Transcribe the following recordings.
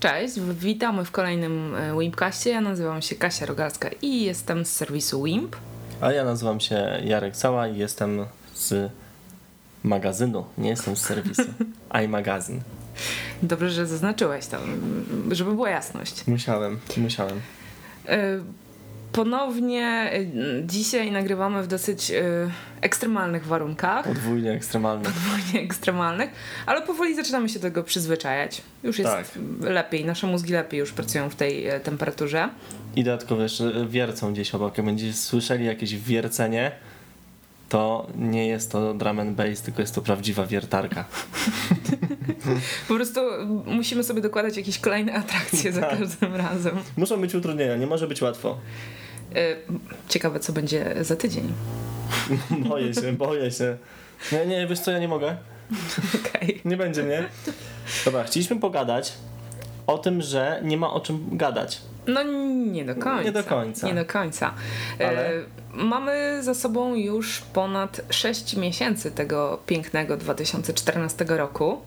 Cześć, witamy w kolejnym e, Wimpcaście. Ja nazywam się Kasia Rogalska i jestem z serwisu Wimp. A ja nazywam się Jarek Cała i jestem z magazynu, nie jestem z serwisu, iMagazyn. Dobrze, że zaznaczyłeś to, żeby była jasność. Musiałem, musiałem. E, ponownie e, dzisiaj nagrywamy w dosyć ekstremalnych warunkach. Podwójnie ekstremalnych. Podwójnie ekstremalnych, ale powoli zaczynamy się do tego przyzwyczajać. Już jest tak. lepiej, nasze mózgi lepiej już pracują w tej temperaturze. I dodatkowo jeszcze wiercą gdzieś obok. Jak będziecie słyszeli jakieś wiercenie, to nie jest to drum and bass, tylko jest to prawdziwa wiertarka. po prostu musimy sobie dokładać jakieś kolejne atrakcje za tak. każdym razem. Muszą być utrudnienia, nie może być łatwo. E, ciekawe, co będzie za tydzień. boję się, boję się. Nie, nie, wiesz co, ja nie mogę. Okay. Nie będzie mnie. Dobra, chcieliśmy pogadać o tym, że nie ma o czym gadać. No nie do końca. Nie do końca. Nie do końca. Ale... E, mamy za sobą już ponad 6 miesięcy tego pięknego 2014 roku.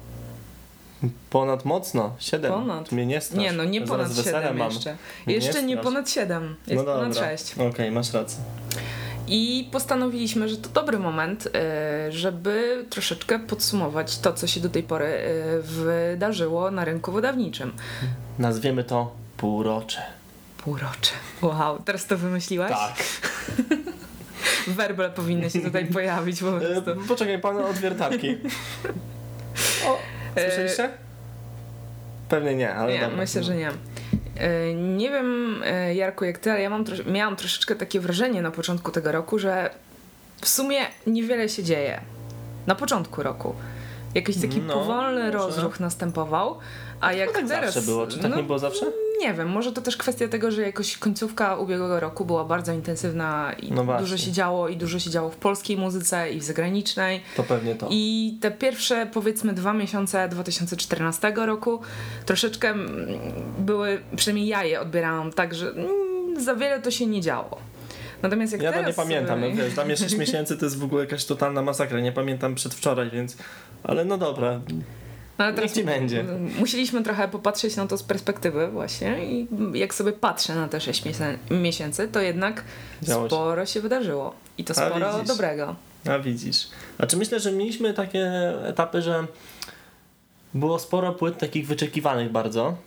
Ponad mocno, 7. Ponad. Mnie nie strasz. Nie, no nie ponad 7 mam. jeszcze. Jeszcze nie, nie ponad 7, jest no ponad 6. Okej, okay, masz rację. I postanowiliśmy, że to dobry moment, e, żeby troszeczkę podsumować to, co się do tej pory e, wydarzyło na rynku wydawniczym. Nazwiemy to półrocze. Półrocze. Wow, teraz to wymyśliłaś? Tak. Werble powinny się tutaj pojawić po e, prostu. Poczekaj, pan od wiertarki. O, słyszeliście? Pewnie nie, ale Nie, dobra. myślę, że nie. E, nie wiem, e, Jarku, jak ty, ale ja mam miałam troszeczkę takie wrażenie na początku tego roku, że w sumie niewiele się dzieje. Na początku roku. Jakiś taki no, powolny może. rozruch następował, a jak tak teraz... zawsze było, czy tak no, nie było zawsze? Nie wiem, może to też kwestia tego, że jakoś końcówka ubiegłego roku była bardzo intensywna i no dużo się działo i dużo się działo w polskiej muzyce i w zagranicznej. To pewnie to. I te pierwsze powiedzmy dwa miesiące 2014 roku troszeczkę były, przynajmniej ja je odbierałam tak, że mm, za wiele to się nie działo. Natomiast jak ja teraz... to nie pamiętam, no, wiesz, dla mnie 6 miesięcy to jest w ogóle jakaś totalna masakra, nie pamiętam przedwczoraj, więc... Ale no dobra, no, ale teraz będzie. Musieliśmy trochę popatrzeć na to z perspektywy właśnie i jak sobie patrzę na te 6 miesięcy, to jednak Działo sporo się. się wydarzyło. I to sporo dobrego. A widzisz. Znaczy myślę, że mieliśmy takie etapy, że było sporo płyt takich wyczekiwanych bardzo.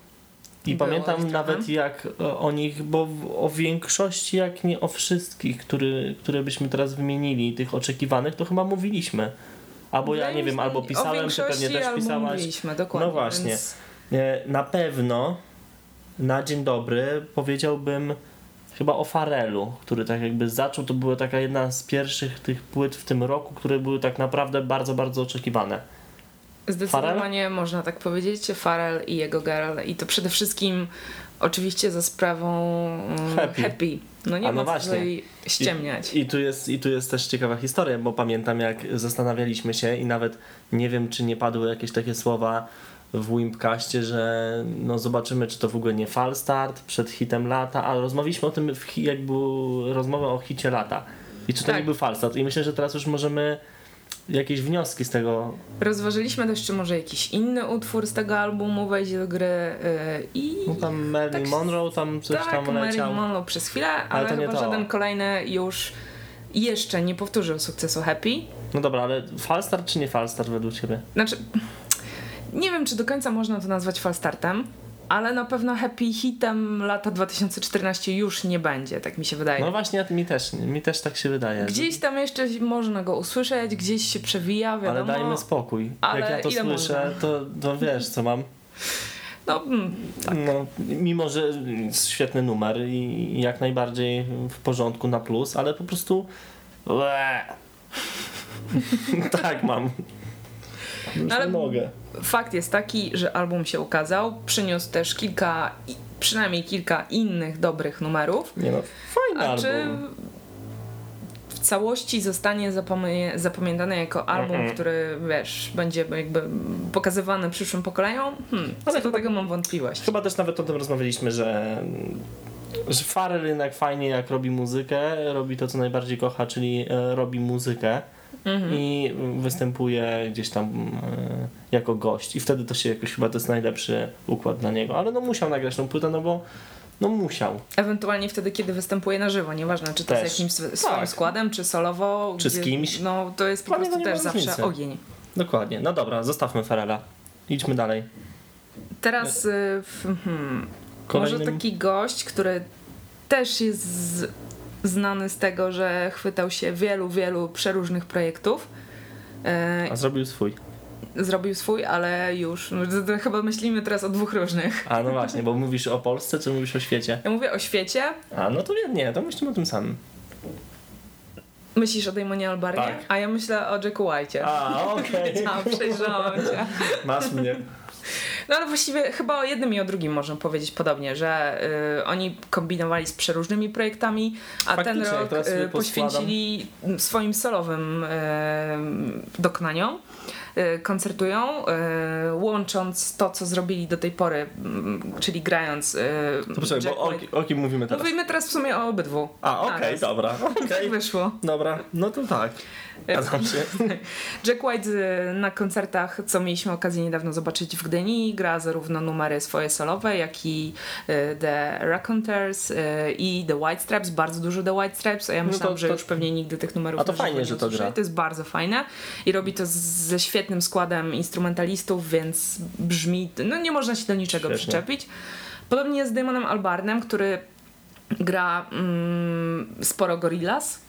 I było pamiętam nawet jak o nich, bo o większości, jak nie o wszystkich, który, które byśmy teraz wymienili, tych oczekiwanych, to chyba mówiliśmy. Albo ja nie wiem, albo pisałem, czy pewnie też pisałaś. Mówiliśmy, dokładnie. No właśnie. Więc... Na pewno na dzień dobry powiedziałbym chyba o Farelu, który tak jakby zaczął, to była taka jedna z pierwszych tych płyt w tym roku, które były tak naprawdę bardzo, bardzo oczekiwane. Zdecydowanie Farel? można tak powiedzieć, Farel i jego girl i to przede wszystkim oczywiście za sprawą mm, Happy. happy. No nie A no ma tutaj ściemniać. I, I, tu jest, I tu jest też ciekawa historia, bo pamiętam jak zastanawialiśmy się i nawet nie wiem, czy nie padły jakieś takie słowa w Wimpcaście, że no zobaczymy, czy to w ogóle nie falstart przed hitem lata, ale rozmawialiśmy o tym, jak był rozmowa o hicie lata. I czy to tak. nie był falstart. I myślę, że teraz już możemy jakieś wnioski z tego. Rozważyliśmy też, czy może jakiś inny utwór z tego albumu wejdzie do gry yy, i... No tam Marilyn tak, Monroe tam coś tak, tam leciał. Marilyn Monroe przez chwilę, ale, ale to chyba nie to. żaden kolejny już jeszcze nie powtórzył sukcesu Happy. No dobra, ale falstart czy nie falstart według ciebie? Znaczy, nie wiem, czy do końca można to nazwać falstartem, ale na pewno happy hitem lata 2014 już nie będzie, tak mi się wydaje. No właśnie, mi też, mi też tak się wydaje. Gdzieś tam jeszcze można go usłyszeć, gdzieś się przewija, wiadomo. Ale dajmy spokój. Ale Jak ja to słyszę, to, to wiesz, co mam. No, mm, tak. no, mimo, że jest świetny numer i jak najbardziej w porządku na plus, ale po prostu tak mam. Już ale mogę. Fakt jest taki, że album się ukazał, przyniósł też kilka, przynajmniej kilka innych dobrych numerów. Nie no, fajny A album. czy w całości zostanie zapamiętany jako album, mm -hmm. który wiesz, będzie jakby pokazywany przyszłym pokoleniom? Hmm, ale do tego mam wątpliwość. Chyba też nawet o tym rozmawialiśmy, że że jednak fajnie jak robi muzykę, robi to co najbardziej kocha, czyli e, robi muzykę i występuje gdzieś tam e, jako gość. I wtedy to się jakoś chyba to jest najlepszy układ dla niego. Ale no musiał nagrać tą płytę, no bo no musiał. Ewentualnie wtedy, kiedy występuje na żywo, nieważne czy to Też. z jakimś sw- swoim Tak. składem, czy solowo. Czy z kimś. No to jest po prostu też ma zawsze różnicy. ogień. Dokładnie. No dobra, zostawmy Farela. Idźmy dalej. Teraz y, w, hmm, może taki gość, który też jest z, znany z tego, że chwytał się wielu, wielu przeróżnych projektów. E, A zrobił swój. zrobił swój, ale już. no, chyba myślimy teraz o dwóch różnych. A no właśnie, bo mówisz o Polsce, czy mówisz o świecie? Ja mówię o świecie. A no to nie, nie to myślimy o tym samym. Myślisz o Damonie Albarnie? Tak. A ja myślę o Jacku White'cie. A, okej. Wiedziałam, przejrzałam cię. Masz mnie. No ale właściwie chyba o jednym i o drugim można powiedzieć podobnie, że y, oni kombinowali z przeróżnymi projektami, a ten Faktycznie, jak rok y, poświęcili swoim solowym y, dokonaniom. Y, koncertują, y, łącząc to, co zrobili do tej pory, mm, czyli grając. Y, To poczekaj, bo o, o kim mówimy teraz? Mówimy teraz w sumie o obydwu. A, okej, Naraz. dobra. Tak Okej. wyszło. Dobra, no to tak. Jack White y, na koncertach, co mieliśmy okazję niedawno zobaczyć w Gdyni, gra zarówno numery swoje solowe, jak i y, The Raconteurs y, i The White Stripes, bardzo dużo The White Stripes, a ja No myślałam, to- że to- już pewnie nigdy tych numerów A to fajnie, nie że to gra. To jest bardzo fajne i robi to ze świetnym składem instrumentalistów, więc brzmi, no nie można się do niczego Świetnie. przyczepić. Podobnie jest z Damonem Albarnem, który gra mm, sporo Gorillaz.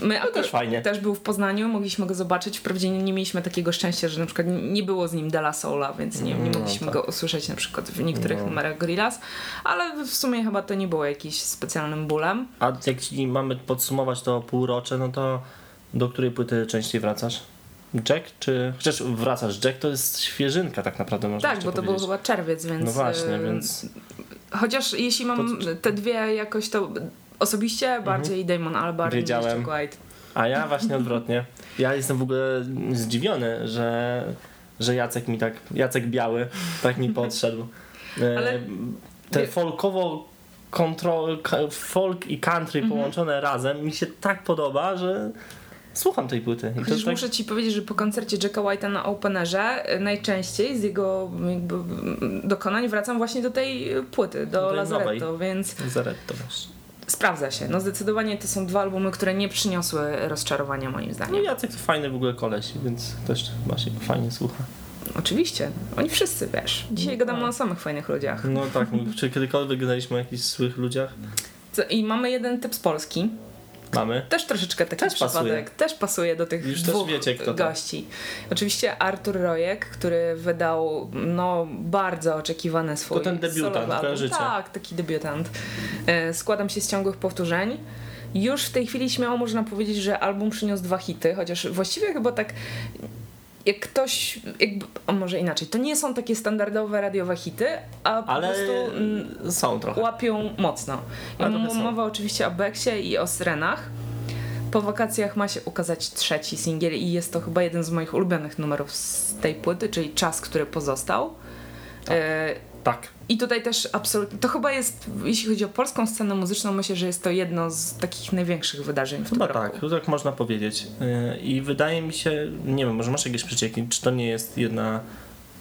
My akurat- też fajnie. też był w Poznaniu, mogliśmy go zobaczyć. Wprawdzie nie, nie mieliśmy takiego szczęścia, że na przykład nie było z nim Della Soula, więc nie, nie No, mogliśmy tak. go usłyszeć na przykład w niektórych No. numerach Gorillaz, ale w sumie chyba to nie było jakimś specjalnym bólem. A jak ci mamy podsumować to półrocze, no to do której płyty częściej wracasz? Jack czy... Chociaż wracasz, Jack to jest świeżynka tak naprawdę można tak, bo to był powiedzieć. chyba czerwiec, więc... No właśnie, e, więc... Chociaż jeśli mam To- te dwie jakoś to... Osobiście bardziej Damon Albarn niż Mhm. Wiedziałem. Jack White. A ja właśnie odwrotnie. Ja jestem w ogóle zdziwiony, że, że Jacek mi tak, Jacek Biały tak mi podszedł. E, Ale- Te wie- folkowo kontrol, folk i country Mhm. połączone razem mi się tak podoba, że słucham tej płyty. I Chociaż tak, muszę ci powiedzieć, że po koncercie Jacka White'a na Openerze y, najczęściej z jego jakby dokonań wracam właśnie do tej płyty, do Do Lazaretto, więc Zaretto masz. Sprawdza się. No zdecydowanie to są dwa albumy, które nie przyniosły rozczarowania moim No zdaniem. Jacek to fajny w ogóle koleś, więc też chyba się fajnie słucha. Oczywiście. Oni wszyscy, wiesz. Dzisiaj No gadamy tak. o samych fajnych ludziach. No tak, czy kiedykolwiek gadaliśmy o jakichś złych ludziach? Co- I mamy jeden typ z Polski. Mamy. Też troszeczkę taki Też przypadek. pasuje. Też pasuje do tych Już też dwóch wiecie, kto to. gości. Oczywiście Artur Rojek, który wydał no, bardzo oczekiwane swój ten debiutant, kojarzycie? Tak, taki debiutant. E, Składam się z ciągłych powtórzeń. Już w tej chwili śmiało można powiedzieć, że album przyniósł dwa hity, chociaż właściwie chyba tak jak ktoś, jakby, może inaczej, to nie są takie standardowe radiowe hity, a po Ale prostu mm, są trochę. łapią mocno. Są. mowa oczywiście o Beksie i o Syrenach. Po wakacjach ma się ukazać trzeci singiel i jest to chyba jeden z moich ulubionych numerów z tej płyty, czyli Czas, który pozostał. E, Tak. I tutaj też absolutnie, to chyba jest, jeśli chodzi o polską scenę muzyczną, myślę, że jest to jedno z takich największych wydarzeń w Chyba tym tak, roku. to tak można powiedzieć. Yy, I wydaje mi się, nie wiem, może masz jakieś przecieki, czy to nie jest jedna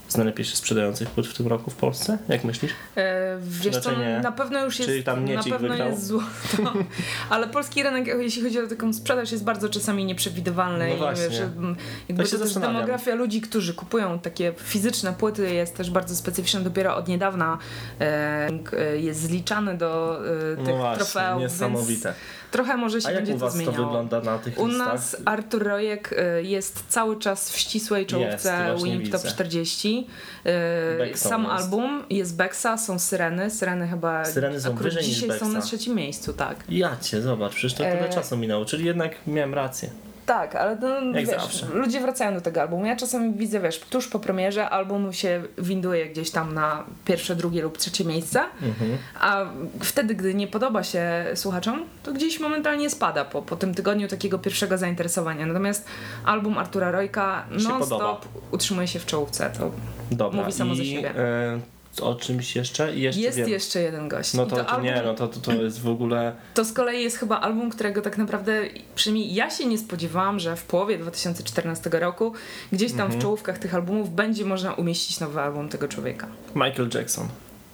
z najlepiej się sprzedających płyt w tym roku w Polsce? Jak myślisz? E, wiesz co, raczej nie. na pewno już jest, Czyli tam na pewno wygrał? jest złoto, ale polski rynek, jeśli chodzi o taką sprzedaż, jest bardzo czasami nieprzewidywalny No i właśnie. wiesz, mm, jakby Tak to też demografia ludzi, którzy kupują takie fizyczne płyty jest też bardzo specyficzna, dopiero od niedawna e, jest zliczany do e, tych no właśnie, trofeów, niesamowite. więc trochę może się A jak będzie u was to to zmieniało. wygląda na tych U listach? nas Artur Rojek e, jest cały czas w ścisłej czołówce Jest, Top widzę. 40. E, Beksą Sam jest. album jest Beksa, są Syreny. Syreny chyba Syreny są wyżej niż dzisiaj są na trzecim miejscu, tak. Ja cię, zobacz, przecież to tyle E, czasu minęło, czyli jednak miałem rację. Tak, ale no, wiesz, zawsze. ludzie wracają do tego albumu. Ja czasami widzę, wiesz, tuż po premierze album się winduje gdzieś tam na pierwsze, drugie lub trzecie miejsce, Mhm. a wtedy, gdy nie podoba się słuchaczom, to gdzieś momentalnie spada po, po tym tygodniu takiego pierwszego zainteresowania. Natomiast album Artura Rojka non-stop utrzymuje się w czołówce. To Dobra, Mówi samo i za siebie. E, o czymś jeszcze? I jeszcze Jest wiem. jeszcze jeden gość. No I to, to, album, nie, no to, to, to jest w ogóle... To z kolei jest chyba album, którego tak naprawdę, przynajmniej ja się nie spodziewałam, że w połowie 2014 roku gdzieś tam Mhm. w czołówkach tych albumów będzie można umieścić nowy album tego człowieka. Michael Jackson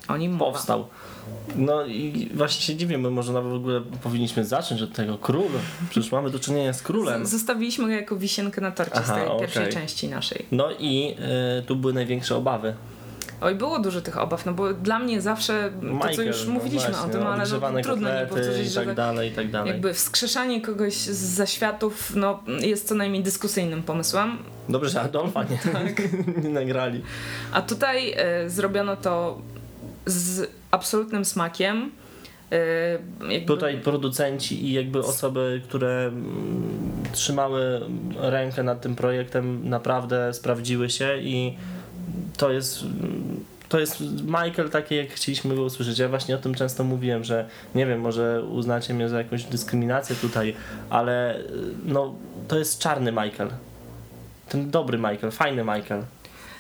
O nim mowa. powstał. No i właśnie się dziwię, bo może nawet w ogóle powinniśmy zacząć od tego. Król. Przecież mamy do czynienia z królem. Z- Zostawiliśmy go jako wisienkę na torcie z Aha, tej okej. pierwszej części naszej. No i y, tu były największe obawy. Oj, było dużo tych obaw, no bo dla mnie zawsze, to co Michael, już no mówiliśmy właśnie, o tym, ale no, trudno nie powtórzyć, i tak że dalej, i tak dalej. jakby wskrzeszanie kogoś z zaświatów no, jest co najmniej dyskusyjnym pomysłem, Dobrze, że Adolfa nie, Tak. nie nagrali. a tutaj e, zrobiono to z absolutnym smakiem. E, jakby, Tutaj producenci i jakby osoby, które mm, trzymały rękę nad tym projektem naprawdę sprawdziły się i to jest to jest Michael taki jak chcieliśmy go usłyszeć. Ja właśnie o tym często mówiłem, że nie wiem, może uznacie mnie za jakąś dyskryminację tutaj, ale y, no to jest czarny Michael. Ten dobry Michael, fajny Michael.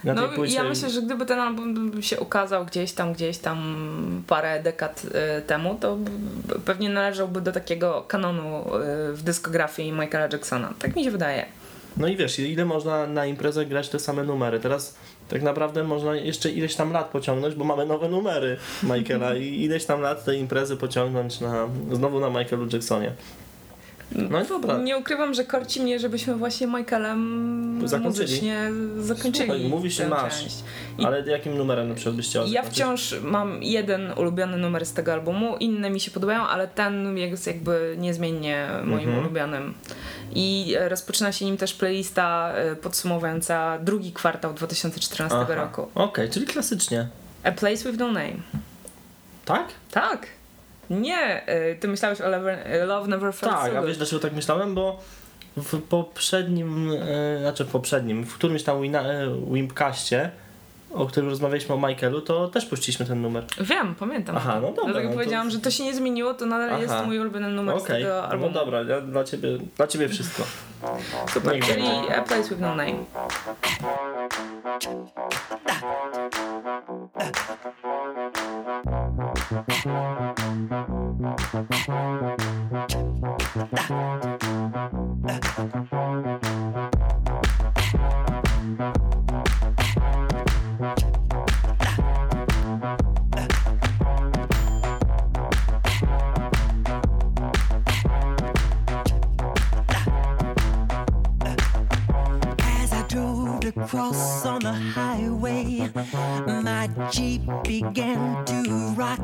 Na No płycie- ja myślę, że gdyby ten album się ukazał gdzieś tam, gdzieś tam parę dekad e, temu, to pewnie należałby do takiego kanonu e, w dyskografii Michaela Jacksona. Tak mi się wydaje. No i wiesz, ile można na imprezę grać te same numery. Teraz tak naprawdę można jeszcze ileś tam lat pociągnąć, bo mamy nowe numery Michaela i ileś tam lat tej imprezy pociągnąć na, znowu na Michaelu Jacksonie. No i dobra. Nie ukrywam, że korci mnie, żebyśmy właśnie Michaelem Zakończyli. muzycznie zakończyli Słuchaj, mówisz, tę że masz. część. I Ale jakim numerem na przykład byś chciał ja zakończyć? wciąż mam jeden ulubiony numer z tego albumu, inne mi się podobają, ale ten jest jakby niezmiennie moim Mhm. ulubionym. I rozpoczyna się nim też playlista e, podsumowująca drugi kwartał 2014 Aha. roku. Okej, czyli klasycznie. A Place with No Name. Tak? Tak. Nie, e, ty myślałeś o Love, Love Never Felt Tak, a wiesz dlaczego tak myślałem? Bo w poprzednim, e, znaczy w poprzednim, w którymś tam wina, e, Wimpcaście, o którym rozmawialiśmy o Michaelu, to też puściliśmy ten numer. Wiem, pamiętam. Aha, no dobra, Dlatego no to- powiedziałam, że to się nie zmieniło, to nadal Aha. jest mój ulubiony numer z Okej, tego no albumu. dobra, ja, dla, ciebie, dla ciebie wszystko. Super, Niech czyli. A Place with No Name. Uh, uh, uh. Across on the highway, my Jeep began to rock.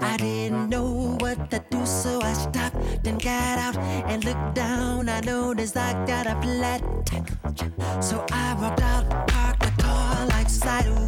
I didn't know what to do, so I stopped and got out and looked down. I noticed I got a flat. So I walked out, parked the car like sideways,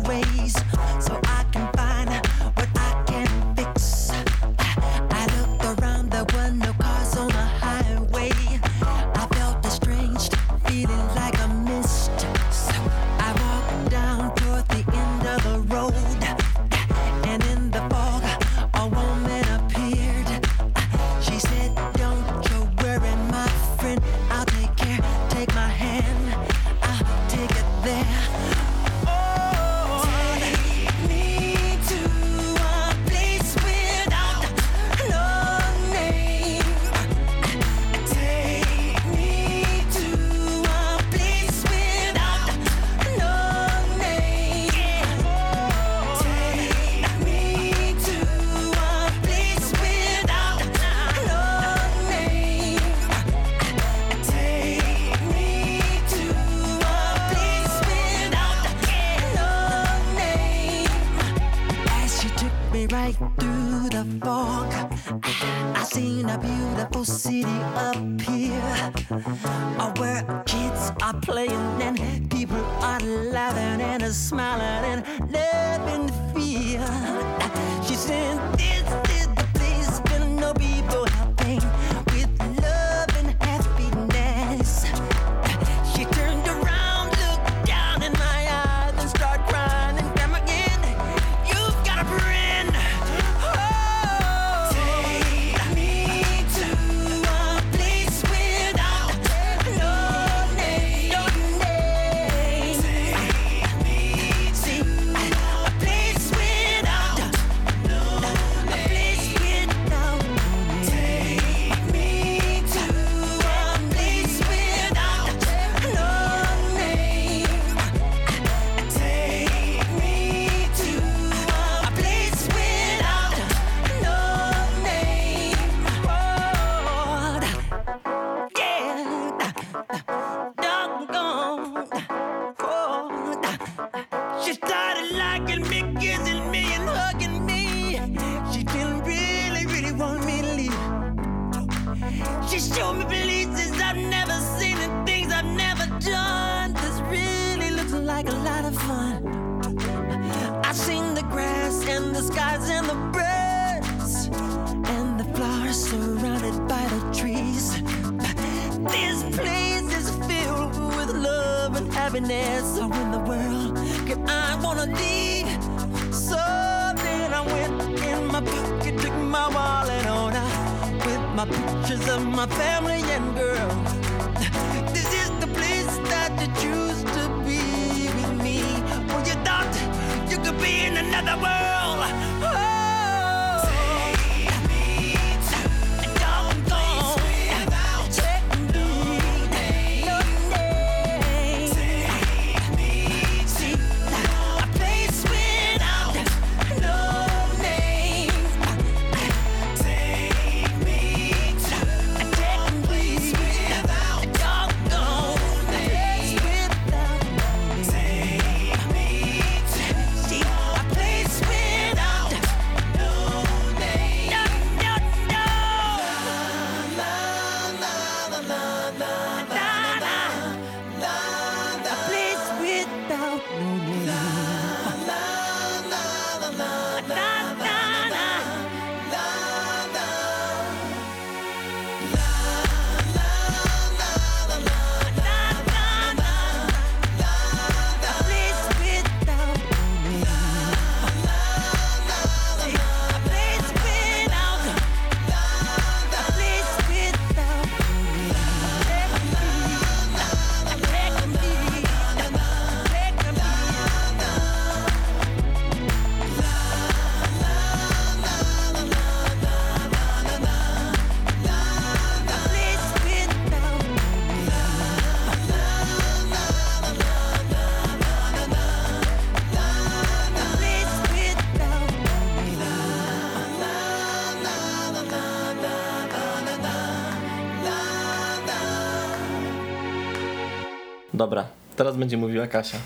teraz będzie mówiła Kasia.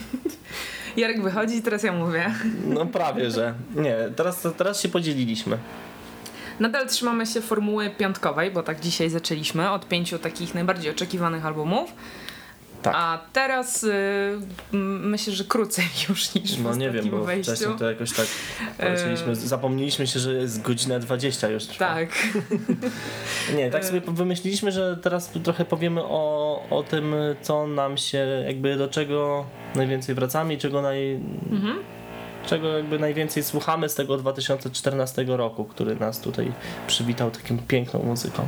Jarek wychodzi, teraz ja mówię. No prawie, że. Nie, teraz, teraz się podzieliliśmy. Nadal trzymamy się formuły piątkowej, bo tak dzisiaj zaczęliśmy od pięciu takich najbardziej oczekiwanych albumów. Tak. A teraz y, myślę, że krócej już niż No nie wiem, bo wejściu. wcześniej to jakoś tak polecieliśmy. Zapomnieliśmy się, że jest godzina 20 już trwa. Tak. Nie, tak sobie wymyśliliśmy, że teraz trochę powiemy o, o tym, co nam się, jakby do czego najwięcej wracamy i czego naj... Mhm. Czego jakby najwięcej słuchamy z tego 2014 roku, który nas tutaj przywitał taką piękną muzyką.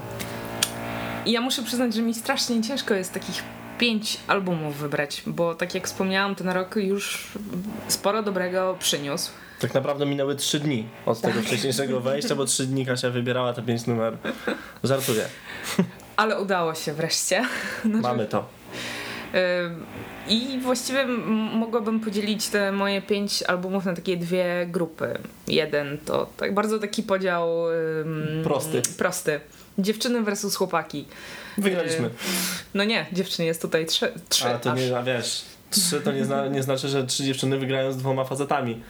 Ja muszę przyznać, że mi strasznie ciężko jest takich pięć albumów wybrać, bo tak jak wspomniałam, ten rok już sporo dobrego przyniósł. Tak naprawdę minęły 3 dni od tego wcześniejszego wejścia, bo 3 dni Kasia wybierała te 5 numer. Żartuję. Ale udało się wreszcie. Znaczy, Mamy to. Ym, I właściwie mogłabym podzielić te moje pięć albumów na takie dwie grupy. Jeden to tak bardzo taki podział Prosty. prosty. Dziewczyny versus chłopaki. Wygraliśmy. Yy, No nie, dziewczyn jest tutaj trzy. trzy A to aż. nie, a wiesz, trzy to nie, zna, nie znaczy, że trzy dziewczyny wygrają z dwoma facetami.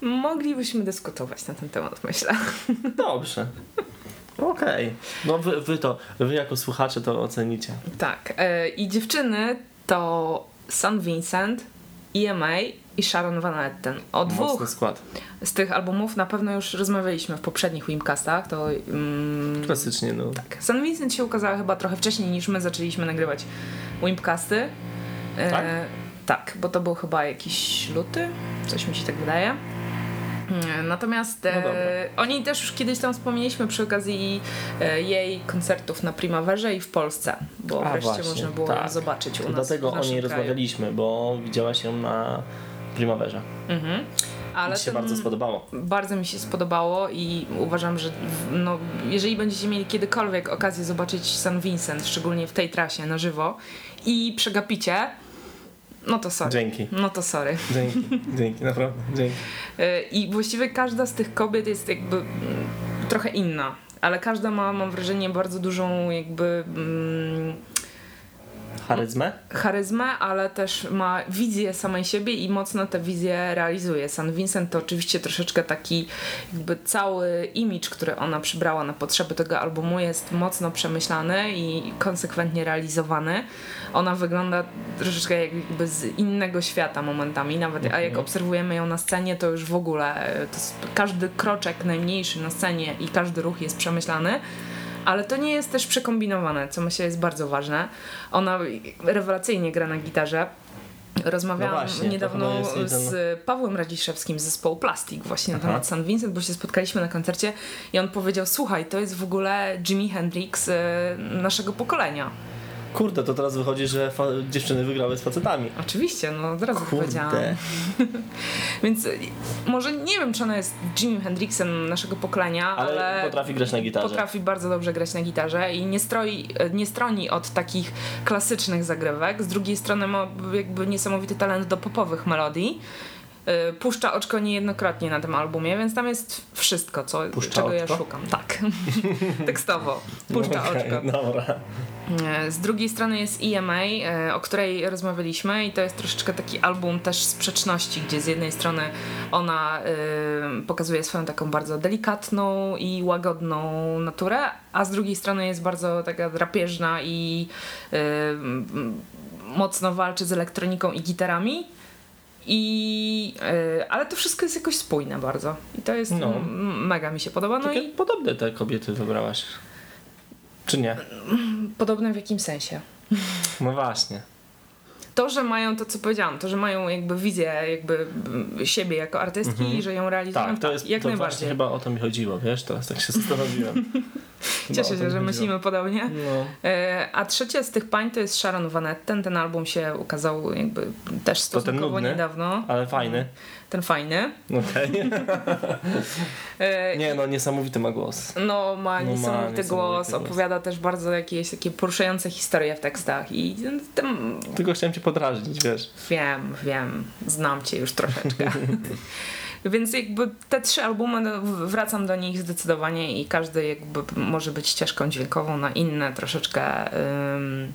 Moglibyśmy dyskutować na ten temat, myślę. Dobrze. Okej. No wy, wy to, wy jako słuchacze to ocenicie. Tak. e, I dziewczyny to St. Vincent, EMA i Sharon Van Etten. O dwóch skład. z tych albumów na pewno już rozmawialiśmy w poprzednich Wimcastach. To mm, Klasycznie, no. tak. St. Vincent się ukazała chyba trochę wcześniej niż my zaczęliśmy nagrywać Wimpcasty. E, Tak? tak, bo to był chyba jakiś luty, coś mi się tak wydaje. Natomiast No e, oni też już kiedyś tam wspomnieliśmy przy okazji e, jej koncertów na Primaverze i w Polsce, bo A, wreszcie właśnie, można było tak. ją zobaczyć u nas. Dlatego o niej rozmawialiśmy, bo widziała się na Primaverze. Mhm. Ale Mi się bardzo spodobało. Bardzo mi się spodobało i uważam, że no, jeżeli będziecie mieli kiedykolwiek okazję zobaczyć San Vincent, szczególnie w tej trasie na żywo i przegapicie, no to sorry. Dzięki. No to sorry. Dzięki, dzięki, naprawdę, dzięki. Y, I właściwie każda z tych kobiet jest jakby mm, trochę inna, ale każda ma, mam wrażenie, bardzo dużą jakby mm, charyzmę? charyzmę, ale też ma wizję samej siebie i mocno tę wizję realizuje. San Vincent to oczywiście troszeczkę taki jakby cały image, który ona przybrała na potrzeby tego albumu jest mocno przemyślany i konsekwentnie realizowany. Ona wygląda troszeczkę jakby z innego świata momentami, nawet a jak obserwujemy ją na scenie, to już w ogóle e, każdy kroczek najmniejszy na scenie i każdy ruch jest przemyślany. Ale to nie jest też przekombinowane, co myślę jest bardzo ważne. Ona rewelacyjnie gra na gitarze. Rozmawiałam No właśnie, niedawno z Pawłem Radziszewskim z zespołu Plastik właśnie na Aha. temat San Vincent, bo się spotkaliśmy na koncercie i on powiedział, słuchaj, to jest w ogóle Jimi Hendrix e, naszego pokolenia. Kurde, to teraz wychodzi, że dziewczyny wygrały z facetami. Oczywiście, no od razu powiedziałam. Kurde. Więc y, może nie wiem, czy ona jest Jimi Hendrixem naszego pokolenia, Ale, ale, potrafi grać na gitarze. potrafi bardzo dobrze grać na gitarze i nie, stroi, nie stroni od takich klasycznych zagrywek. Z drugiej strony ma jakby niesamowity talent do popowych melodii. Y, Puszcza oczko niejednokrotnie na tym albumie, więc tam jest wszystko, co, Puszcza czego ja oczko? szukam. Tak. Tekstowo. Puszcza Okej, oczko. Dobra. E, Z drugiej strony jest EMA, e, o której rozmawialiśmy i to jest troszeczkę taki album też sprzeczności, gdzie z jednej strony ona pokazuje swoją taką bardzo delikatną i łagodną naturę, a z drugiej strony jest bardzo taka drapieżna i mocno walczy z elektroniką i gitarami. I, e, ale to wszystko jest jakoś spójne bardzo. I to jest No. mega mi się podoba. No Takie i podobne te kobiety wybrałaś. Czy nie? podobne w jakim sensie? No właśnie. To, że mają to, co powiedziałam, to, że mają jakby wizję jakby siebie jako artystki i że ją realizują, Tak, to jest jak to najbardziej. chyba o to mi chodziło, wiesz? Teraz tak się zastanowiłem. Cieszę się, że chodziło. myślimy podobnie. No. E, A trzecia z tych pań to jest Sharon Van Etten. Ten album się ukazał jakby też stosunkowo niedawno. ale fajny. Ten fajny. Okej. E, Nie no, niesamowity ma głos. No, ma No, ma niesamowity niesamowity głos, głos. opowiada też bardzo jakieś takie poruszające historie w tekstach i tam Tylko chciałem cię podrażnić, wiesz. Wiem, wiem, znam cię już troszeczkę. Więc jakby te trzy albumy, no, wracam do nich zdecydowanie i każdy jakby może być ścieżką dźwiękową na inne troszeczkę ym,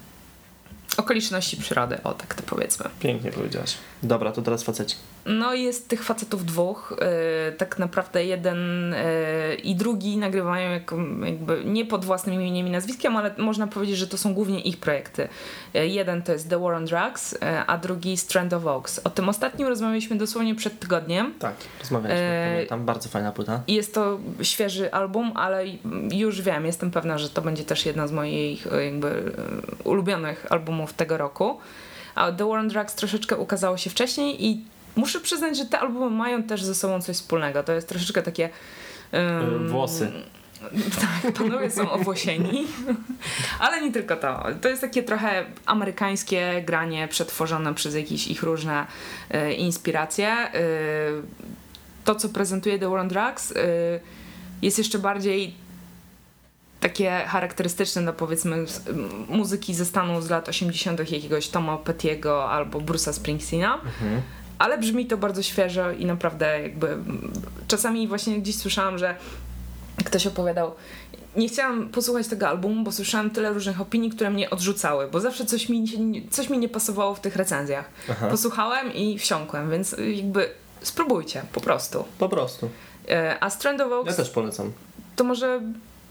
okoliczności przyrody, o tak to powiedzmy. Pięknie powiedziałaś. Dobra, to teraz faceci. No jest tych facetów dwóch, yy, tak naprawdę jeden yy, i drugi nagrywają jako, jakby nie pod własnym imieniem i nazwiskiem, ale można powiedzieć, że to są głównie ich projekty. Yy, jeden to jest The War on Drugs, a drugi Strand of Oaks. O tym ostatnim rozmawialiśmy dosłownie przed tygodniem. Tak, rozmawialiśmy. Pamiętam, bardzo fajna płyta. Jest to świeży album, ale już wiem, jestem pewna, że to będzie też jedna z moich e, jakby e, ulubionych albumów tego roku. A The War on Drugs troszeczkę ukazało się wcześniej i muszę przyznać, że te albumy mają też ze sobą coś wspólnego. To jest troszeczkę takie... Eee, Włosy. tak, panowie są owłosieni, ale nie tylko to. To jest takie trochę amerykańskie granie przetworzone przez jakieś ich różne e, inspiracje. E, to, co prezentuje The War on Drugs, jest jeszcze bardziej takie charakterystyczne do powiedzmy muzyki ze Stanów z lat 80. jakiegoś Toma Pettiego albo Bruce'a Springsteena. Mhm. Ale brzmi to bardzo świeżo i naprawdę jakby czasami właśnie gdzieś słyszałam, że ktoś opowiadał. Nie chciałam posłuchać tego albumu, bo słyszałam tyle różnych opinii, które mnie odrzucały, bo zawsze coś mi, coś mi nie pasowało w tych recenzjach. Aha. Posłuchałem i wsiąkłem, więc jakby spróbujcie po prostu. Po prostu. E, A Strand of Ja Oaks też polecam. to może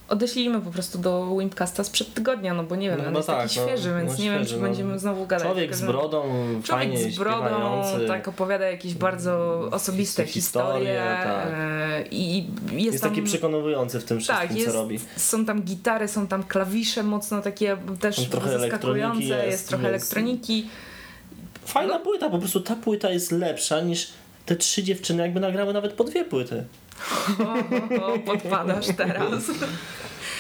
odeślijmy po prostu do Wimpcasta sprzed tygodnia, no bo nie wiem, No on jest tak, taki no, świeży, więc no nie wiem, czy no. będziemy znowu gadać. Człowiek z brodą, Człowiek fajnie z brodą, śpiewający. tak, opowiada jakieś bardzo osobiste historie, tak. e, I jest, Jest tam, taki przekonujący w tym wszystkim, tak, jest, co robi. są tam gitary, są tam klawisze mocno takie też zaskakujące, jest, jest, trochę jest. elektroniki. Fajna No. płyta, po prostu ta płyta jest lepsza niż te trzy dziewczyny, jakby nagrały nawet po dwie płyty. O, o, o, podpadasz teraz.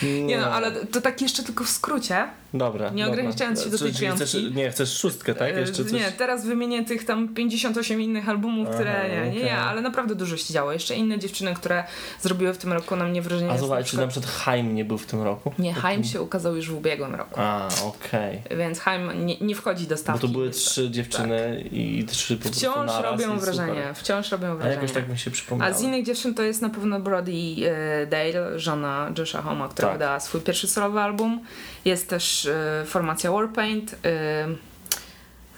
Nie no, ale to tak jeszcze tylko w skrócie. Dobra. Nie dobra. ograniczając się do tej piątki. Chcesz, nie, chcesz szóstkę, tak? E, Jeszcze coś? Nie, teraz wymienię tych tam 58 innych albumów, które Aha, nie, nie, okej. nie, ale naprawdę dużo się działo. Jeszcze inne dziewczyny, które zrobiły w tym roku na mnie wrażenie. A zobacz, czy na przykład- Haim nie był w tym roku? Nie, Haim się ukazał już w ubiegłym roku. A, okej. Więc Haim nie, nie wchodzi do Bo stawki. to były trzy dziewczyny i trzy po prostu Tak. Wciąż robią wrażenie, Super. wciąż robią A wrażenie. jakoś tak mi się przypomniało. A z innych dziewczyn to jest na pewno Brody e, Dale, żona Josha Homa, która Tak. wydała swój pierwszy solowy album. Jest też e, formacja Warpaint. E,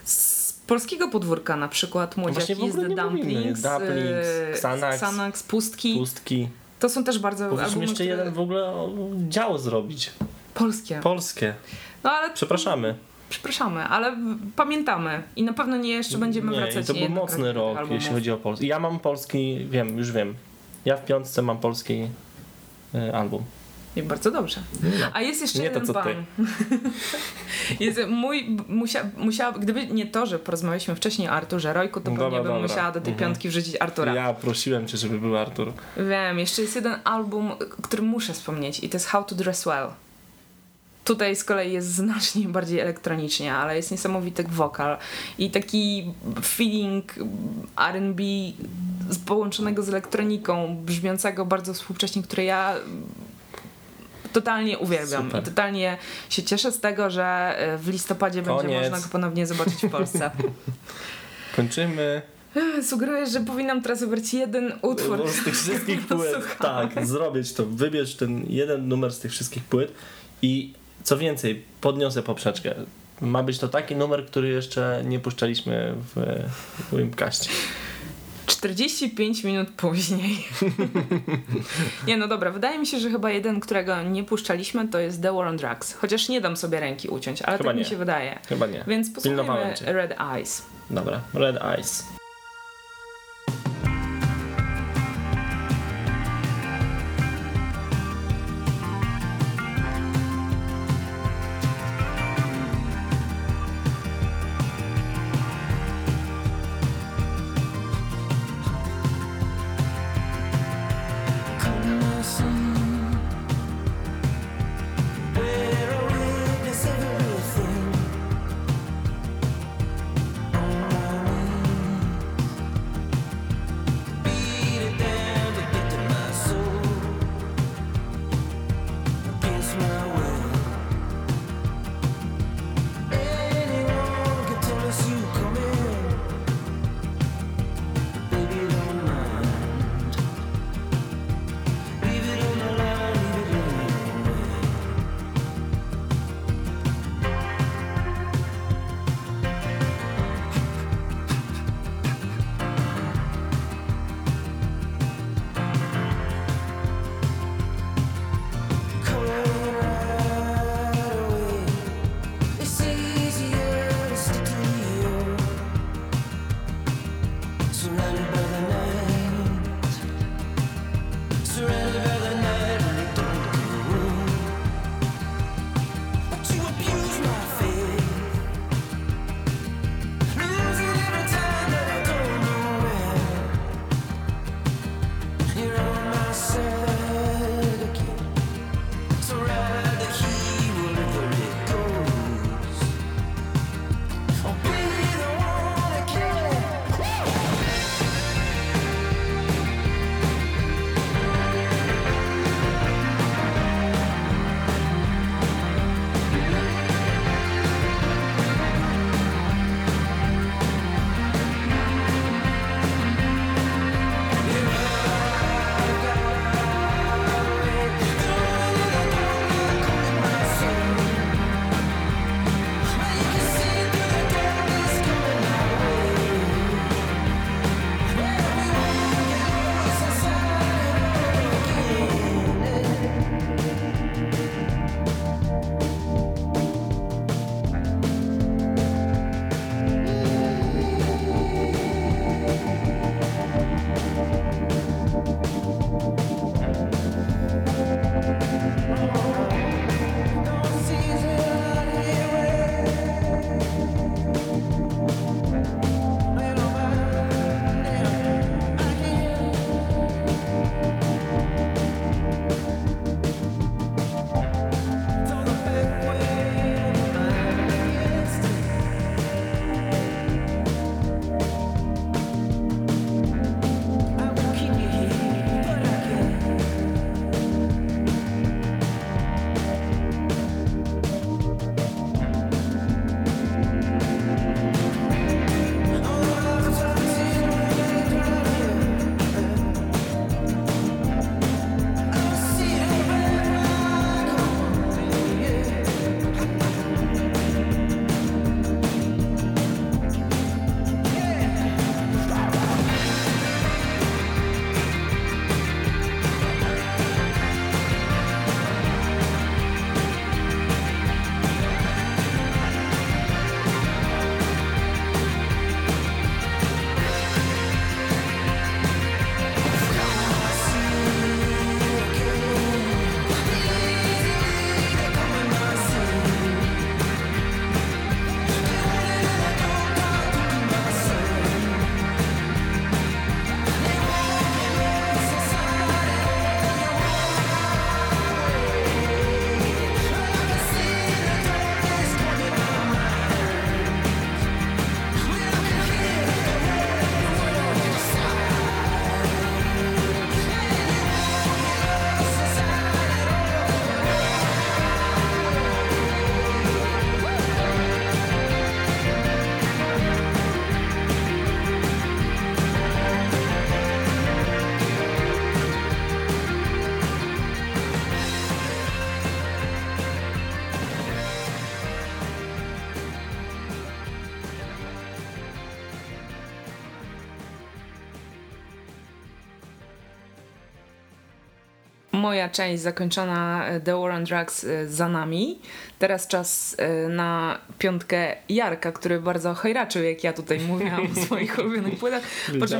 z polskiego podwórka na przykład No Młodziaki z ogóle The. Dumplings, Dumplings, e, Xanax. Xanax, Pustki. Pustki. To są też bardzo Powinniśmy jeszcze które... jeden w ogóle dział zrobić. Polskie. Polskie. No ale Przepraszamy. przepraszamy, ale pamiętamy i na pewno nie jeszcze będziemy nie, wracać to był mocny rok, albumów. jeśli chodzi o polski. Ja mam polski, wiem, już wiem. Ja w piątce mam polski y, album. I bardzo dobrze. A jest jeszcze Nie to, jeden co ty. pan. jest mój, musia, musiała, gdyby nie to, że porozmawialiśmy wcześniej o Arturze Rojku, to Dobra, pewnie bym dobra. musiała do tej Mhm. piątki wrzucić Artura. Ja prosiłem cię, żeby był Artur. Wiem, jeszcze jest jeden album, który muszę wspomnieć i to jest How to Dress Well. Tutaj z kolei jest znacznie bardziej elektronicznie, ale jest niesamowity wokal i taki feeling R&B połączonego z elektroniką, brzmiącego bardzo współcześnie, które ja totalnie uwielbiam Super. i totalnie się cieszę z tego, że e, w listopadzie będzie Koniec. można go ponownie zobaczyć w Polsce. Kończymy. Sugeruję, że powinnam teraz wybrać jeden utwór. Z tych wszystkich płyt, tak, zrobić to. Wybierz ten jeden numer z tych wszystkich płyt i co więcej, podniosę poprzeczkę. Ma być to taki numer, który jeszcze nie puszczaliśmy w, w Wimpkaście. 45 minut później. nie, no dobra, wydaje mi się, że chyba jeden, którego nie puszczaliśmy, to jest The War on Drugs. Chociaż nie dam sobie ręki uciąć, ale Chyba tak mi nie. się wydaje. Chyba nie. Więc posłuchajmy. Red Eyes. Dobra, Red Eyes. Moja część zakończona e, The War on Drugs e, za nami. Teraz czas e, na piątkę Jarka, który bardzo hejraczył, jak ja tutaj mówiłam o swoich ulubionych płytach. Po czym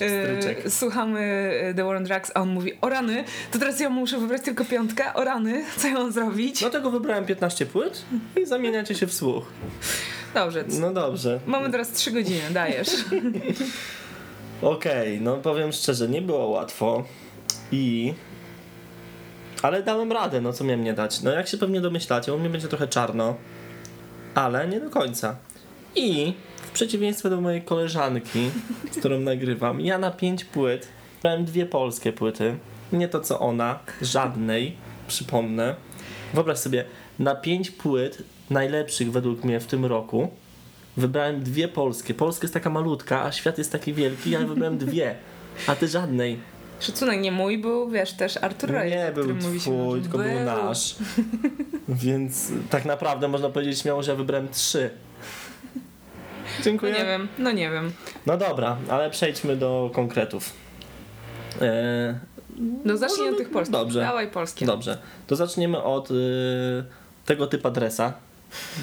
e, słuchamy The War on Drugs, a on mówi o rany, to teraz ja muszę wybrać tylko piątkę, o rany, co ja mam zrobić? Dlatego wybrałem 15 płyt i zamieniacie się w słuch. Dobrze, No dobrze. mamy teraz 3 godziny, dajesz. Okej, no powiem szczerze, nie było łatwo i... Ale dałem radę, no co miałem nie dać. No jak się pewnie domyślacie, u mnie będzie trochę czarno, ale nie do końca. I w przeciwieństwie do mojej koleżanki, z którą nagrywam, ja na pięć płyt brałem dwie polskie płyty. Nie to co ona, żadnej, przypomnę. Wyobraź sobie, na pięć płyt najlepszych według mnie w tym roku wybrałem dwie polskie. Polska jest taka malutka, a świat jest taki wielki, ja wybrałem dwie, a ty żadnej. Szacunek nie mój był, wiesz, też Artur Ray, Nie o był twój, tylko był nasz. Więc tak naprawdę można powiedzieć śmiało, że ja wybrałem trzy. No Dziękuję. nie wiem, no nie wiem. No dobra, ale przejdźmy do konkretów. E, No zacznij Możemy- od tych polskich. dobrze. Dawaj polskie. dobrze, to zaczniemy od y, tego typu adresa,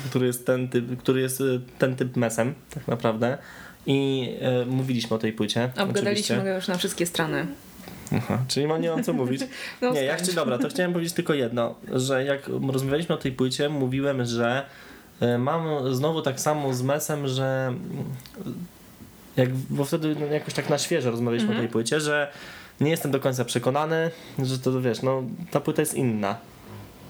który jest ten typ, który jest y, ten typ mesem, tak naprawdę. I y, mówiliśmy o tej płycie. Obgadaliśmy oczywiście. go już na wszystkie strony. Aha, czyli ma nie mam co mówić. No, nie, ja chci, dobra, to chciałem powiedzieć tylko jedno, że jak rozmawialiśmy o tej płycie, mówiłem, że e, mam znowu tak samo z Mesem, że jak, bo wtedy no, jakoś tak na świeżo rozmawialiśmy Mhm. o tej płycie, że nie jestem do końca przekonany, że to wiesz, no ta płyta jest inna.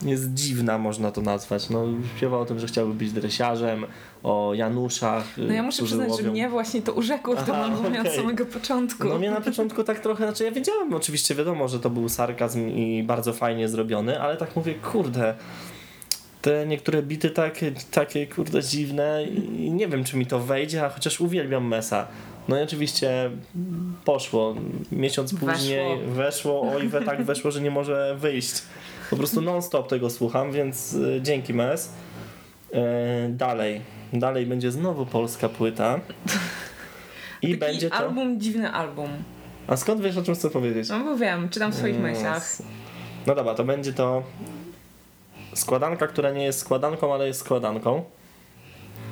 Jest dziwna, można to nazwać. No, śpiewa o tym, że chciałby być dresiarzem, o Januszach. No ja muszę przyznać, że łowią. mnie właśnie to urzekło w tym albumie od okej. samego początku. No mnie na początku tak trochę, znaczy ja wiedziałem oczywiście, wiadomo, że to był sarkazm i bardzo fajnie zrobiony, ale tak mówię, kurde, te niektóre bity takie, takie kurde dziwne i nie wiem, czy mi to wejdzie, a chociaż uwielbiam Mesa. No i oczywiście poszło. Miesiąc Weszło. później weszło, oj, we tak weszło, że nie może wyjść. Po prostu non-stop tego słucham, więc y, dzięki Mes. E, dalej. Dalej będzie znowu polska płyta. I Taki będzie to... album, dziwny album. A skąd wiesz, o czym chcę powiedzieć? No bo wiem, czytam w swoich No, myślach. No dobra, to będzie to składanka, która nie jest składanką, ale jest składanką.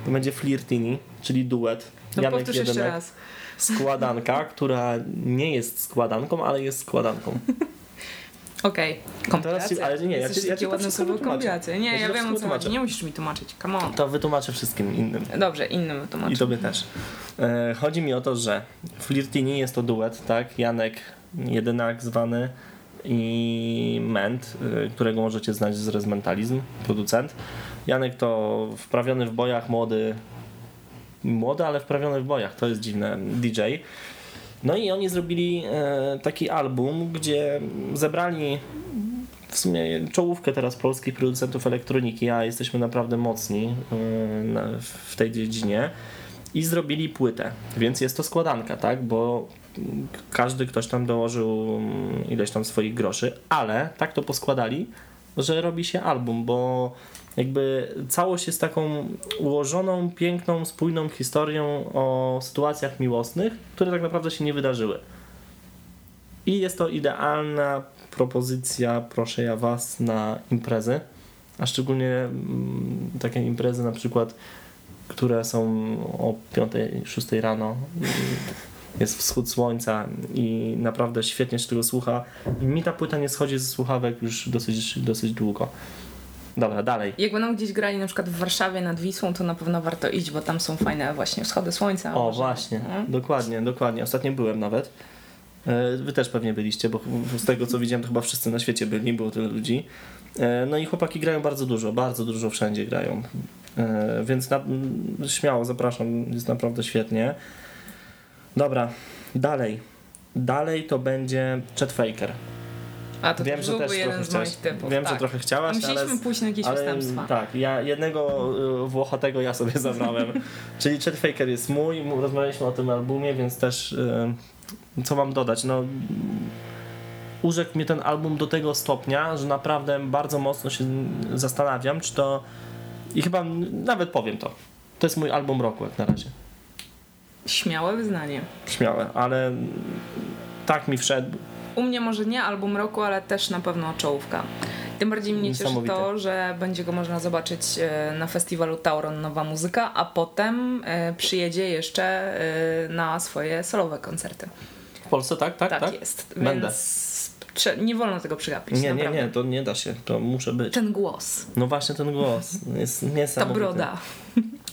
To będzie Flirtini, czyli duet. No Janek powtórz jeszcze Jedynek. raz. Składanka, która nie jest składanką, ale jest składanką. Okej, kompilacja. ci- ale nie, ja Jesteś ci- ja takie ci to ładne wszystko kompilacja. Nie, Ja ja, to wiem o co chodzi. Nie musisz mi tłumaczyć. Come on. To wytłumaczę wszystkim innym. Dobrze, innym wytłumaczę. I tobie też. E, chodzi mi o to, że Flirtini jest to duet, tak? Janek Jedynak zwany i Ment, y, którego możecie znać z Rezmentalizm, producent. Janek to wprawiony w bojach młody, młody, ale wprawiony w bojach, to jest dziwne, DJ. No i oni zrobili e, taki album, gdzie zebrali w sumie czołówkę teraz polskich producentów elektroniki, a jesteśmy naprawdę mocni e, w tej dziedzinie i zrobili płytę, więc jest to składanka, tak, bo każdy ktoś tam dołożył mm, ileś tam swoich groszy, ale tak to poskładali, że robi się album, bo jakby całość jest taką ułożoną, piękną, spójną historią o sytuacjach miłosnych, które tak naprawdę się nie wydarzyły. I jest to idealna propozycja, proszę ja was, na imprezy, a szczególnie mm, takie imprezy na przykład, które są o 5-6 rano. Jest wschód słońca i naprawdę świetnie się tego słucha. Mi ta płyta nie schodzi ze słuchawek już dosyć, dosyć długo. Dobra, dalej. Jak będą gdzieś grali na przykład w Warszawie nad Wisłą, to na pewno warto iść, bo tam są fajne właśnie wschody słońca. O, Może- właśnie, No. dokładnie, dokładnie. Ostatnio byłem nawet. E, Wy też pewnie byliście, bo z tego co widziałem, to chyba wszyscy na świecie byli, było tyle ludzi. E, No i chłopaki grają bardzo dużo, bardzo dużo wszędzie grają. E, Więc na, śmiało zapraszam, jest naprawdę świetnie. Dobra, dalej. Dalej to będzie Chet Faker. A to Wiem, też że byłby też jeden trochę z moich chciałaś. typów. Wiem, tak. że trochę chciałaś, Musieliśmy ale... pójść na jakieś Ale ustępstwa. tak, ja jednego y, Włochatego ja sobie zabrałem. Czyli Chet Faker jest mój, rozmawialiśmy o tym albumie, więc też y, co mam dodać? No, urzekł mnie ten album do tego stopnia, że naprawdę bardzo mocno się zastanawiam, czy to i chyba nawet powiem to. To jest mój album roku jak na razie. Śmiałe wyznanie. Śmiałe, ale tak mi wszedł. U mnie może nie album roku, ale też na pewno czołówka. Tym bardziej mnie cieszy to, że będzie go można zobaczyć e, na festiwalu Tauron Nowa Muzyka, a potem e, przyjedzie jeszcze e, na swoje solowe koncerty. W Polsce tak, tak, Tak, tak? jest. Będę. Więc nie wolno tego przegapić. Nie, nie, naprawdę. nie, to nie da się, to muszę być. Ten głos, No właśnie ten głos jest ta niesamowity. broda.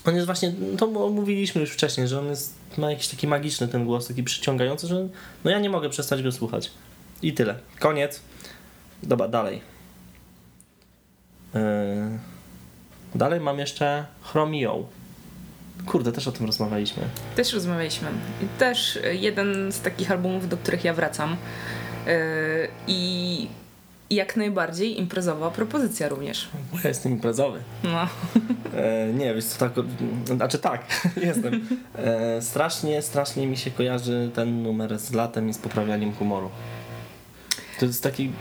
On jest właśnie, to mówiliśmy już wcześniej, że on jest, ma jakiś taki magiczny ten głos, taki przyciągający, że no ja nie mogę przestać go słuchać. I tyle. Koniec. Dobra, dalej. Yy, dalej mam jeszcze Chromio. Kurde, też o tym rozmawialiśmy. Też rozmawialiśmy. I Też jeden z takich albumów, do których ja wracam. E, I jak najbardziej imprezowa propozycja również. Bo ja jestem imprezowy. No. E, nie, wiesz co, tak, znaczy tak, jestem. E, strasznie, strasznie mi się kojarzy ten numer z latem i z poprawianiem humoru. To jest taki,